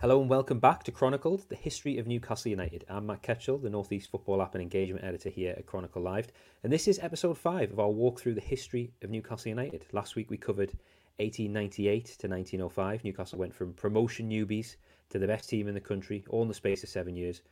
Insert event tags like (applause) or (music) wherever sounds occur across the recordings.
Hello and welcome back to Chronicled, the history of Newcastle United. I'm Matt Ketchell, the Northeast Football App and Engagement Editor here at Chronicle Live, and this is episode 5 of our walk through the history of Newcastle United. Last week we covered 1898 to 1905. Newcastle went from promotion newbies to the best team in the country, all in the space of seven years.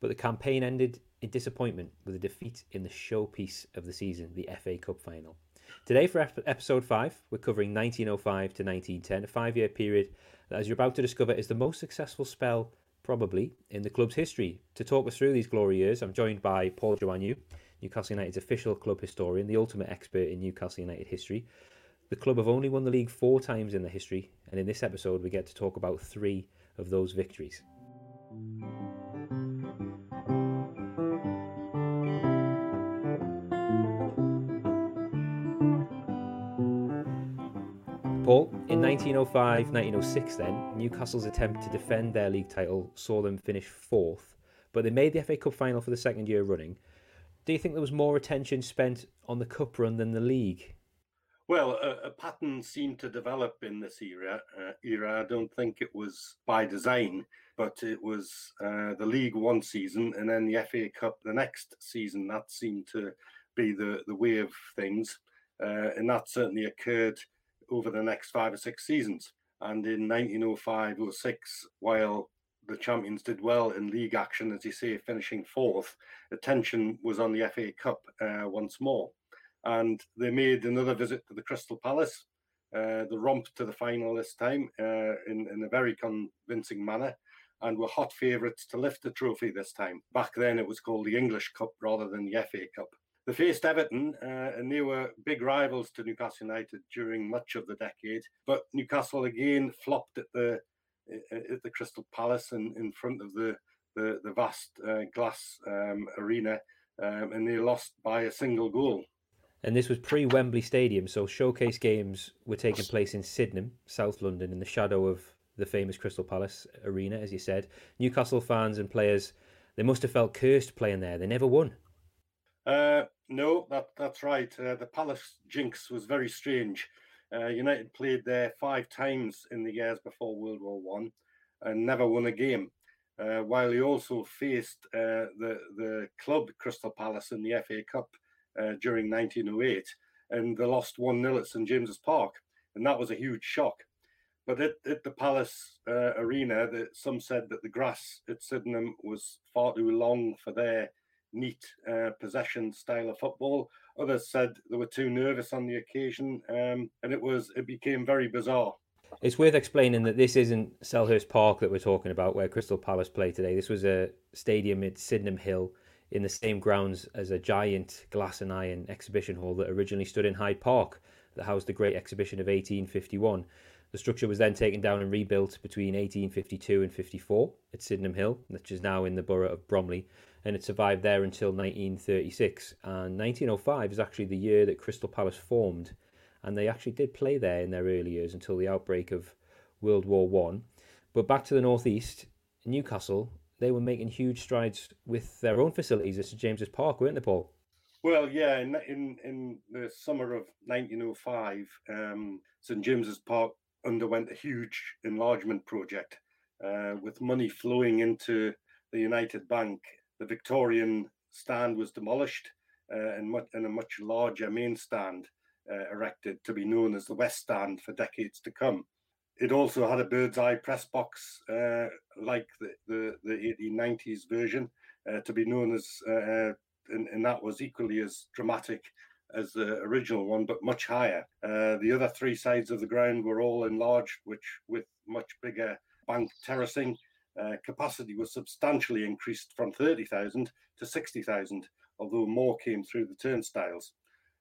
But the campaign ended in disappointment with a defeat in the showpiece of the season, the FA Cup final. Today, for episode 5, we're covering 1905 to 1910, a five year period that, as you're about to discover, is the most successful spell, probably, in the club's history. To talk us through these glory years, I'm joined by Paul Joannou, Newcastle United's official club historian, the ultimate expert in Newcastle United history. The club have only won the league four times in their history, and in this episode, we get to talk about three of those victories. In 1905 1906, then, Newcastle's attempt to defend their league title saw them finish fourth, but they made the FA Cup final for the second year running. Do you think there was more attention spent on the cup run than the league? Well, a, a pattern seemed to develop in this era. Uh, era, I don't think it was by design, but it was uh, the league one season and then the FA Cup the next season. That seemed to be the the way of things, uh, and that certainly occurred over the next five or six seasons. And in 1905 06, while the champions did well in league action, as you say, finishing fourth, attention was on the FA Cup uh, once more. And they made another visit to the Crystal Palace, uh, the romp to the final this time uh, in, in a very convincing manner, and were hot favourites to lift the trophy this time. Back then, it was called the English Cup rather than the FA Cup. They faced Everton, uh, and they were big rivals to Newcastle United during much of the decade. But Newcastle again flopped at the at the Crystal Palace and in front of the the, the vast uh, glass um, arena, um, and they lost by a single goal. And this was pre Wembley Stadium, so showcase games were taking place in Sydenham, South London, in the shadow of the famous Crystal Palace arena, as you said. Newcastle fans and players, they must have felt cursed playing there. They never won. Uh, no, that that's right. Uh, the Palace jinx was very strange. Uh, United played there five times in the years before World War One, and never won a game. Uh, while he also faced uh, the the club Crystal Palace in the FA Cup uh, during 1908, and they lost one 0 at St James's Park, and that was a huge shock. But at, at the Palace arena, the, some said that the grass at Sydenham was far too long for their neat uh, possession style of football. Others said they were too nervous on the occasion, um, and it was it became very bizarre. It's worth explaining that this isn't Selhurst Park that we're talking about, where Crystal Palace play today. This was a stadium at Sydenham Hill in the same grounds as a giant glass and iron exhibition hall that originally stood in Hyde Park that housed the Great Exhibition of 1851. The structure was then taken down and rebuilt between 1852 and 54 at Sydenham Hill, which is now in the borough of Bromley, and it survived there until 1936. And 1905 is actually the year that Crystal Palace formed, and they actually did play there in their early years until the outbreak of World War One. But back to the northeast, Newcastle, they were making huge strides with their own facilities at St James's Park, weren't they, Paul? Well, yeah, in in, in the summer of 1905, um, St James's Park underwent a huge enlargement project uh, with money flowing into the United Bank the Victorian stand was demolished uh, and, much, and, a much larger main stand uh, erected to be known as the West Stand for decades to come. It also had a bird's eye press box uh, like the, the, the 1890s version uh, to be known as, uh, uh, and, and, that was equally as dramatic as the original one, but much higher. the other three sides of the ground were all enlarged, which with much bigger bank terracing uh, capacity was substantially increased from 30,000 to 60,000, although more came through the turnstiles.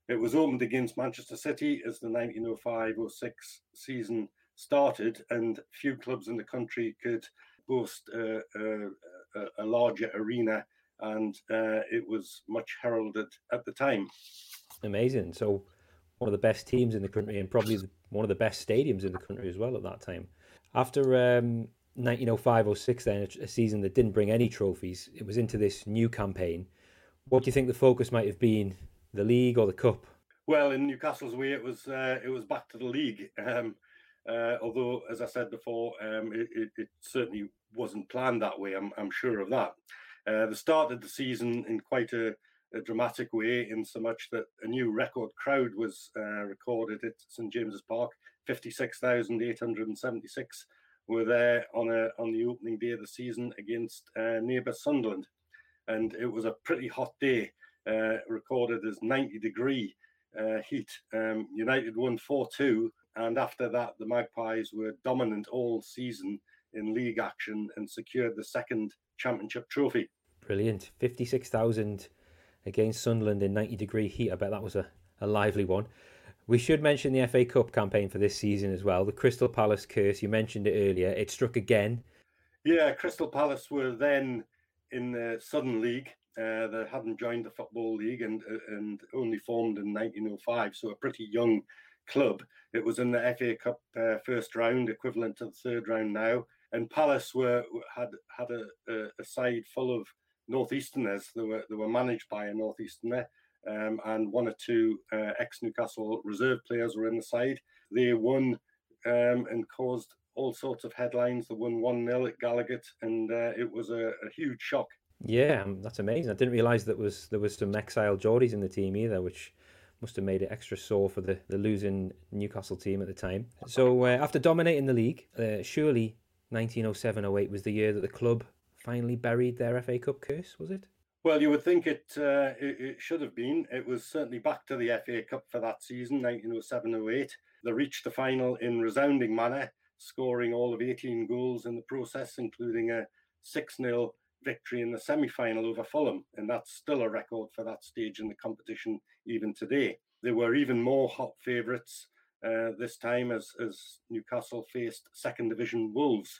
It was opened against Manchester City as the 1905 06 season started, and few clubs in the country could boast a, a, a larger arena, and uh, it was much heralded at the time. Amazing. So, one of the best teams in the country, and probably one of the best stadiums in the country as well at that time. After um, 1905 06 then a season that didn't bring any trophies. It was into this new campaign. What do you think the focus might have been? The league or the cup? Well in newcastle's way it was uh, it was back to the league. (laughs) Um, uh, although as i said before um, it, it, it, certainly wasn't planned that way i'm, I'm sure of that. Uh, start of the season in quite a, a, dramatic way in so much that a new record crowd was uh, recorded at st james's park 56,876 were there on a on the opening day of the season against uh, neighbour Sunderland, and it was a pretty hot day, uh, recorded as 90 degree uh, heat. Um, United won 4-2 and after that, the Magpies were dominant all season in league action and secured the second championship trophy. Brilliant. 56,000 against Sunderland in 90 degree heat. I bet that was a, a lively one. We should mention the FA Cup campaign for this season as well. The Crystal Palace curse, you mentioned it earlier. It struck again. Yeah, Crystal Palace were then in the Southern League. Uh, they hadn't joined the Football League and, and only formed in 1905, so a pretty young club. It was in the FA Cup uh, first round, equivalent to the third round now. And Palace were had had a, a side full of northeasterners. They were they were managed by a northeasterner, um, and one or two uh, ex Newcastle reserve players were in the side. They won um, and caused all sorts of headlines. They won one 0 at Gallowgate, and uh, it was a, a, huge shock. Yeah, um, that's amazing. I didn't realise that was there was some exiled Geordies in the team either, which must have made it extra sore for the, the losing Newcastle team at the time. So uh, after dominating the league, uh, surely 1907-08 was the year that the club finally buried their FA Cup curse, was it? Well, you would think it, uh, it, it should have been. It was certainly back to the FA Cup for that season, 1907-08. They reached the final in resounding manner, scoring all of 18 goals in the process, including a 6-0 victory in the semi-final over Fulham, and that's still a record for that stage in the competition even today. They were even more hot favourites uh, this time as, as Newcastle faced second division Wolves.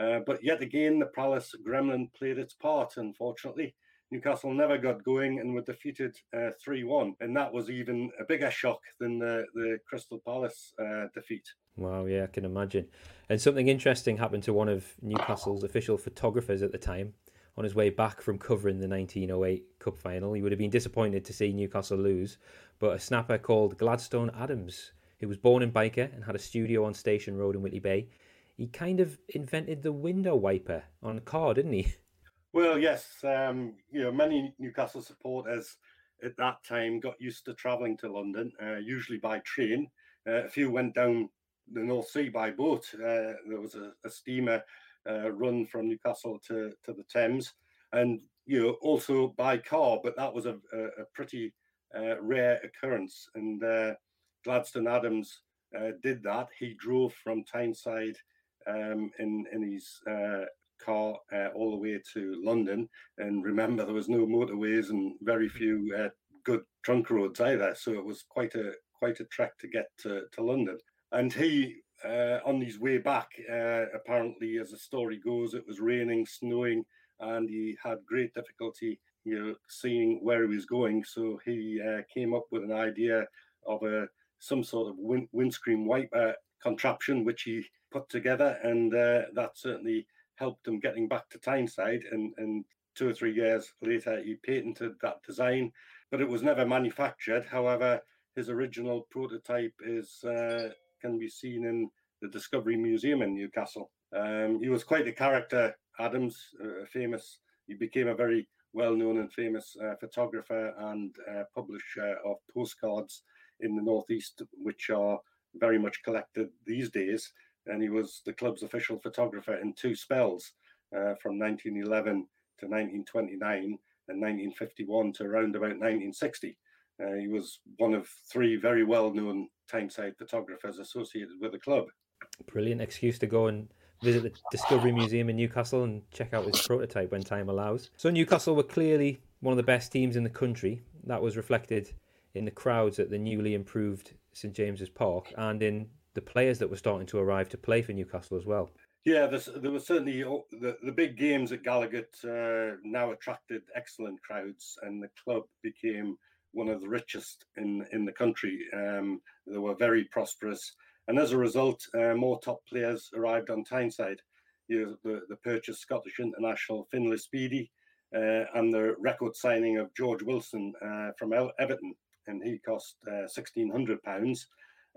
Uh, but yet again, the Palace Gremlin played its part, unfortunately. Newcastle never got going and were defeated uh, 3 uh, 1. And that was even a bigger shock than the, the Crystal Palace uh, defeat. Wow, yeah, I can imagine. And something interesting happened to one of Newcastle's official photographers at the time on his way back from covering the 1908 Cup final. He would have been disappointed to see Newcastle lose, but a snapper called Gladstone Adams, who was born in Byker and had a studio on Station Road in Whitley Bay, he kind of invented the window wiper on a car, didn't he? (laughs) Well, yes. Um, you know, many Newcastle supporters at that time got used to travelling to London, uh, usually by train. Uh, a few went down the North Sea by boat. Uh, there was a, a steamer uh, run from Newcastle to, to the Thames, and you know also by car. But that was a, a, pretty uh, rare occurrence. And uh, Gladstone Adams did that. He drove from Tyneside um, in in his car uh, all the way to London. And remember, there was no motorways and very few good trunk roads either. So it was quite a quite a trek to get to, to London. And he, uh, on his way back, uh, apparently, as the story goes, it was raining, snowing, and he had great difficulty, you know, seeing where he was going. So he uh, came up with an idea of a some sort of wind, windscreen wiper contraption, which he put together, and uh, that certainly helped him getting back to Tyneside. And, and two or three years later, he patented that design, but it was never manufactured. However, his original prototype is uh, can be seen in the Discovery Museum in Newcastle. Um, he was quite a character, Adams, uh, famous. He became a very well-known and famous uh, photographer and uh, publisher of postcards in the northeast, which are very much collected these days. And he was the club's official photographer in two spells, uh, from 1911 to 1929 and 1951 to around about 1960. Uh, he was one of three very well-known Tyneside photographers associated with the club. Brilliant excuse to go and visit the Discovery Museum in Newcastle and check out his prototype when time allows. So Newcastle were clearly one of the best teams in the country. That was reflected in the crowds at the newly improved St James's Park and in the players that were starting to arrive to play for Newcastle as well. Yeah, there were certainly oh, the, the big games at Gallowgate uh, now attracted excellent crowds, and the club became one of the richest in in the country. Um, they were very prosperous, and as a result, uh, more top players arrived on Tyneside. You know, the the purchase Scottish international Finlay Speedie, uh, and the record signing of George Wilson uh, from Everton, and he cost uh, sixteen hundred pounds.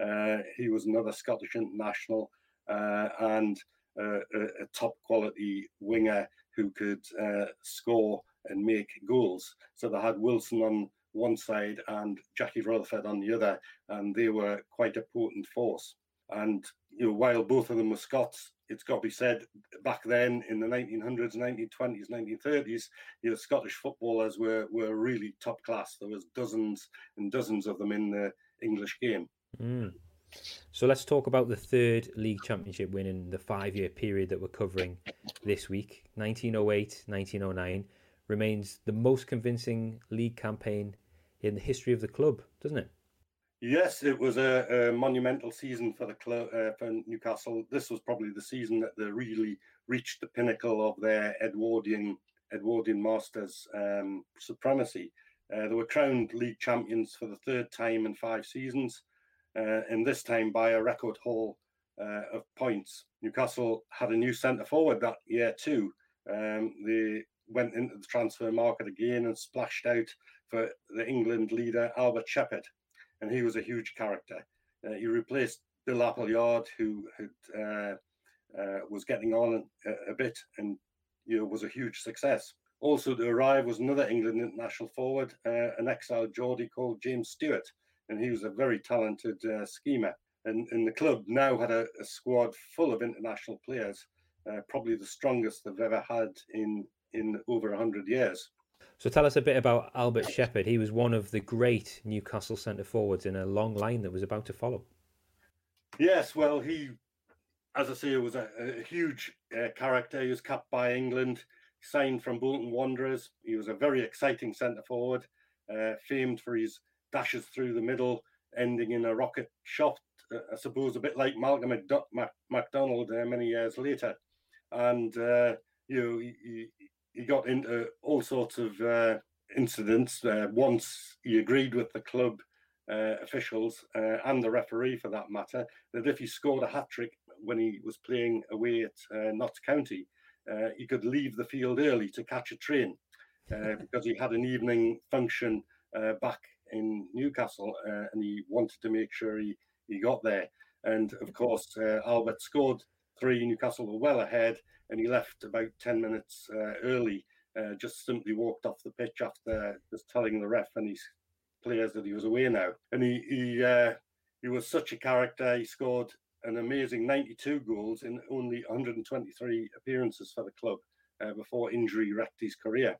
Uh, he was another Scottish international, and a, a, top quality winger who could uh, score and make goals. So they had Wilson on one side and Jackie Rutherford on the other, and they were quite a potent force. And you know, while both of them were Scots, it's got to be said back then in the 1900s, 1920s, 1930s, you know, Scottish footballers were were really top class. There was dozens and dozens of them in the English game. Mm. So let's talk about the third league championship win in the five year period that we're covering this week. 1908 1909 remains the most convincing league campaign in the history of the club, doesn't it? Yes, it was a, a monumental season for the club uh, for Newcastle. This was probably the season that they really reached the pinnacle of their Edwardian Edwardian masters um, supremacy. Uh, they were crowned league champions for the third time in five seasons and this time by a record haul uh, of points. Newcastle had a new centre forward that year too. Um, they went into the transfer market again and splashed out for the England leader Albert Shepherd, and he was a huge character. Uh, he replaced Bill Appleyard, who had, uh, uh, was getting on a, a, bit and you know was a huge success. Also to arrive was another England international forward, uh, an exiled Geordie called James Stewart, and he was a very talented uh, schemer. And, and the club now had a, a squad full of international players, uh, probably the strongest they've ever had in in over hundred years. So tell us a bit about Albert Shepherd. He was one of the great Newcastle centre forwards in a long line that was about to follow. Yes, well, he, as I say, was a, a huge uh, character. He was capped by England, signed from Bolton Wanderers. He was a very exciting centre forward, uh, famed for his dashes through the middle, ending in a rocket shot, uh, I suppose, a bit like Malcolm MacDonald uh, many years later. And, uh, you know, he, he, got into all sorts of uh, incidents. Uh, once he agreed with the club officials and the referee, for that matter, that if he scored a hat trick when he was playing away at Notts County, he could leave the field early to catch a train. because he had an evening function uh, back in Newcastle, uh, and he wanted to make sure he, he got there. And of course, uh, Albert scored three. Newcastle were well ahead, and he left about 10 minutes uh, early. Uh, just simply walked off the pitch after just telling the ref and his players that he was away now. And he he uh, he was such a character. He scored an amazing 92 goals in only 123 appearances for the club uh, before injury wrecked his career.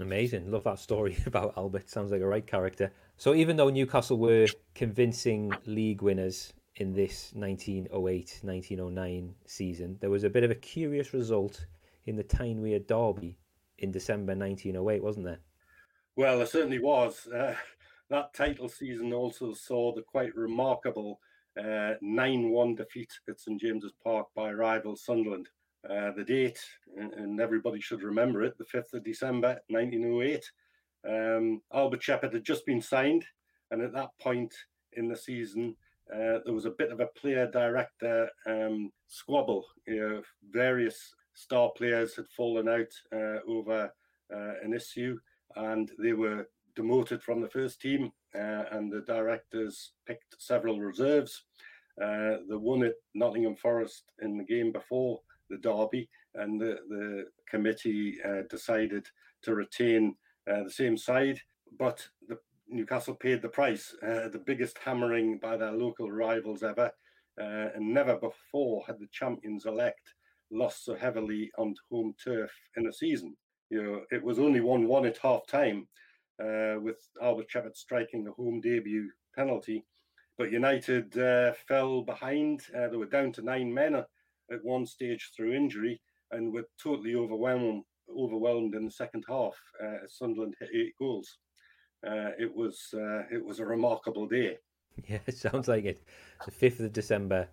Amazing. Love that story (laughs) about Albert. Sounds like a right character. So even though Newcastle were convincing league winners in this 1908-1909 season, there was a bit of a curious result in the Tyne-Wear derby in December 1908, wasn't there? Well, there certainly was. Uh, that title season also saw the quite remarkable 9-1 uh, defeat at St James's Park by rival Sunderland. Uh, the date, and everybody should remember it, the 5th of December 1908. Um, Albert Shepherd had just been signed, and at that point in the season, uh, there was a bit of a player director um, squabble. You know, various star players had fallen out uh, over uh, an issue, and they were demoted from the first team, uh, and the directors picked several reserves. Uh, the one at Nottingham Forest in the game before the derby, and the, the committee uh, decided to retain uh, the same side, but the Newcastle paid the price, uh, the biggest hammering by their local rivals ever, uh, and never before had the champions elect lost so heavily on home turf in a season. You know, it was only one-one at half time, uh, with Albert Shepherd striking a home debut penalty. But United uh, fell behind. they were down to nine men at one stage through injury and were totally overwhelmed overwhelmed in the second half. Uh, Sunderland hit eight goals. Uh, it was uh, it was a remarkable day. (laughs) Yeah, it sounds like it. The fifth of December,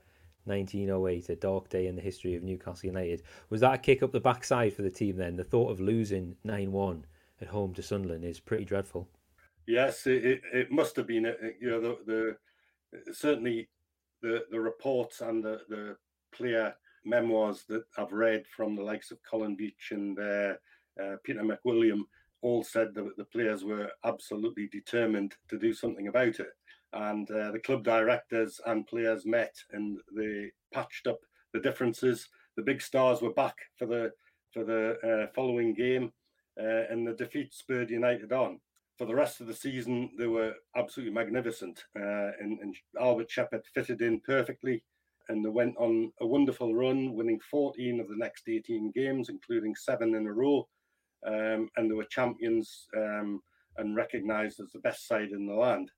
1908, a dark day in the history of Newcastle United. Was that a kick up the backside for the team then? The thought of losing 9 1 at home to Sunderland is pretty dreadful. Yes, it, it, it must have been. You know, the, the certainly the the reports and the the player memoirs that I've read from the likes of Colin Veitch and uh, uh, Peter McWilliam all said that the players were absolutely determined to do something about it. And uh, the club directors and players met and they patched up the differences. The big stars were back for the for the uh, following game, uh, and the defeat spurred United on. For the rest of the season, they were absolutely magnificent, uh, and, and Albert Shepherd fitted in perfectly and they went on a wonderful run, winning 14 of the next 18 games, including seven in a row. Um, and they were champions um, and recognised as the best side in the land.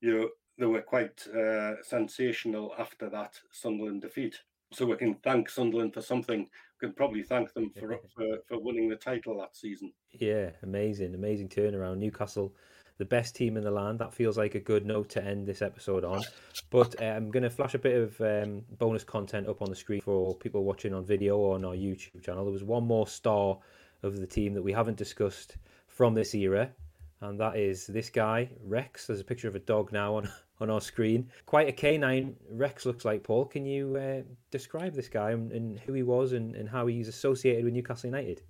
You know, they were quite uh, sensational after that Sunderland defeat. So we can thank Sunderland for something. We can probably thank them for, (laughs) for, for winning the title that season. Yeah, amazing, amazing turnaround. Newcastle the best team in the land. That feels like a good note to end this episode on. But uh, I'm going to flash a bit of um, bonus content up on the screen for people watching on video or on our YouTube channel. There was one more star of the team that we haven't discussed from this era, and that is this guy, Rex. There's a picture of a dog now on, (laughs) on our screen. Quite a canine Rex looks like, Paul. Can you uh, describe this guy and, and, who he was and, and how he's associated with Newcastle United?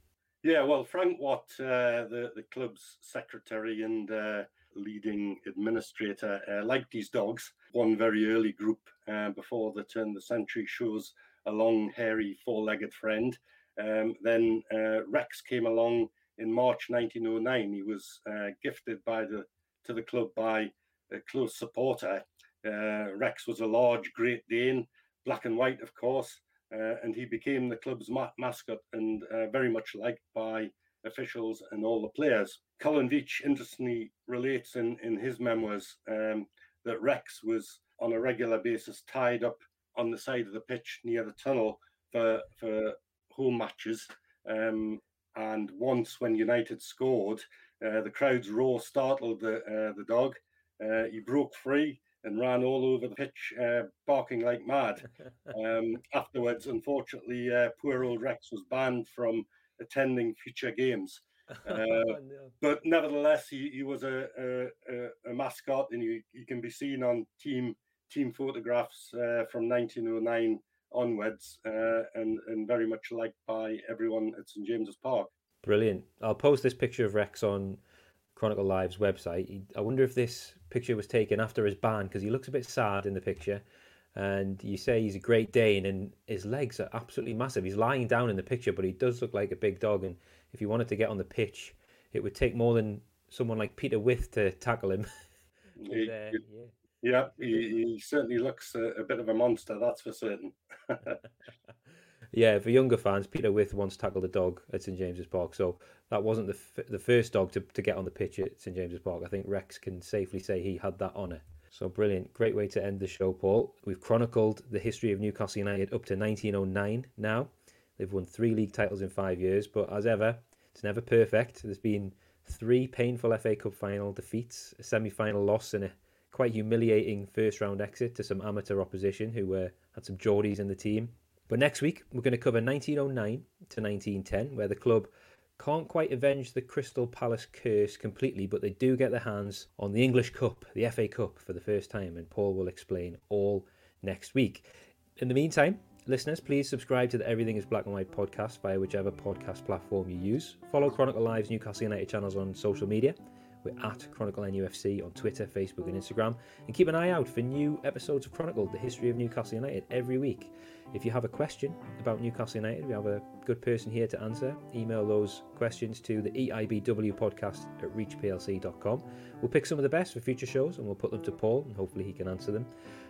Yeah, well, Frank Watt, uh, the the club's secretary and uh, leading administrator, uh, liked these dogs. One very early group uh, before the turn of the century shows a long, hairy, four-legged friend. Um, then uh, Rex came along in March 1909. He was uh, gifted by the to the club by a close supporter. Rex was a large Great Dane, black and white, of course uh, and he became the club's ma- mascot and uh, very much liked by officials and all the players. Colin Veitch interestingly relates in, in his memoirs um, that Rex was on a regular basis tied up on the side of the pitch near the tunnel for, for home matches. Um, and once when United scored, uh, the crowd's roar startled the, uh, the dog. Uh, he broke free and ran all over the pitch, uh, barking like mad. Um, (laughs) afterwards, unfortunately, uh, poor old Rex was banned from attending future games. (laughs) Uh, no. But nevertheless, he, he was a, a, a, mascot, and he, he can be seen on team team photographs uh, from 1909 onwards, uh, and and very much liked by everyone at St James's Park. Brilliant! I'll post this picture of Rex on Chronicle Live's website. I wonder if this picture was taken after his ban because he looks a bit sad in the picture. And you say he's a Great Dane, and his legs are absolutely massive. He's lying down in the picture, but he does look like a big dog. And if he wanted to get on the pitch, it would take more than someone like Peter Withe to tackle him. (laughs) he, uh, yeah. yeah, he, he certainly looks a, a, bit of a monster, that's for certain. (laughs) yeah, for younger fans, Peter Withe once tackled a dog at St James's Park, so that wasn't the f- the first dog to, to get on the pitch at St James's Park. I think Rex can safely say he had that honour. So brilliant, great way to end the show, Paul. We've chronicled the history of Newcastle United up to 1909 now. They've won three league titles in five years, but as ever, it's never perfect. There's been three painful FA Cup final defeats, a semi-final loss, and a quite humiliating first round exit to some amateur opposition who uh, had some Geordies in the team. But next week, we're going oh to cover 1909 to 1910, where the club can't quite avenge the Crystal Palace curse completely, but they do get their hands on the English Cup, the FA Cup, for the first time, and Paul will explain all next week. In the meantime, listeners, please subscribe to the Everything is Black and White podcast via whichever podcast platform you use. Follow Chronicle Live's Newcastle United channels on social media. We're at Chronicle NUFC on Twitter, Facebook, and Instagram. And keep an eye out for new episodes of Chronicle, the history of Newcastle United, every week. If you have a question about Newcastle United, we have a good person here to answer. Email those questions to the EIBW podcast at reachplc.com. We'll pick some of the best for future shows and we'll put them to Paul and hopefully he can answer them.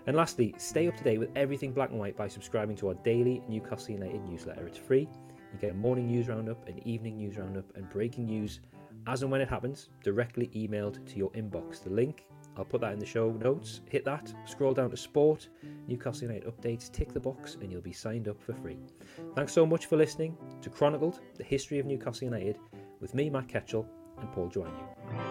And lastly, stay up to date with everything black and white by subscribing to our daily Newcastle United newsletter. It's free. You get a morning news roundup, an evening news roundup, and breaking news as and when it happens, directly emailed to your inbox. The link I'll put that in the show notes. Hit that, scroll down to sport, Newcastle United updates, tick the box, and you'll be signed up for free. Thanks so much for listening to Chronicled, the history of Newcastle United, with me, Matt Ketchell, and Paul Joannou.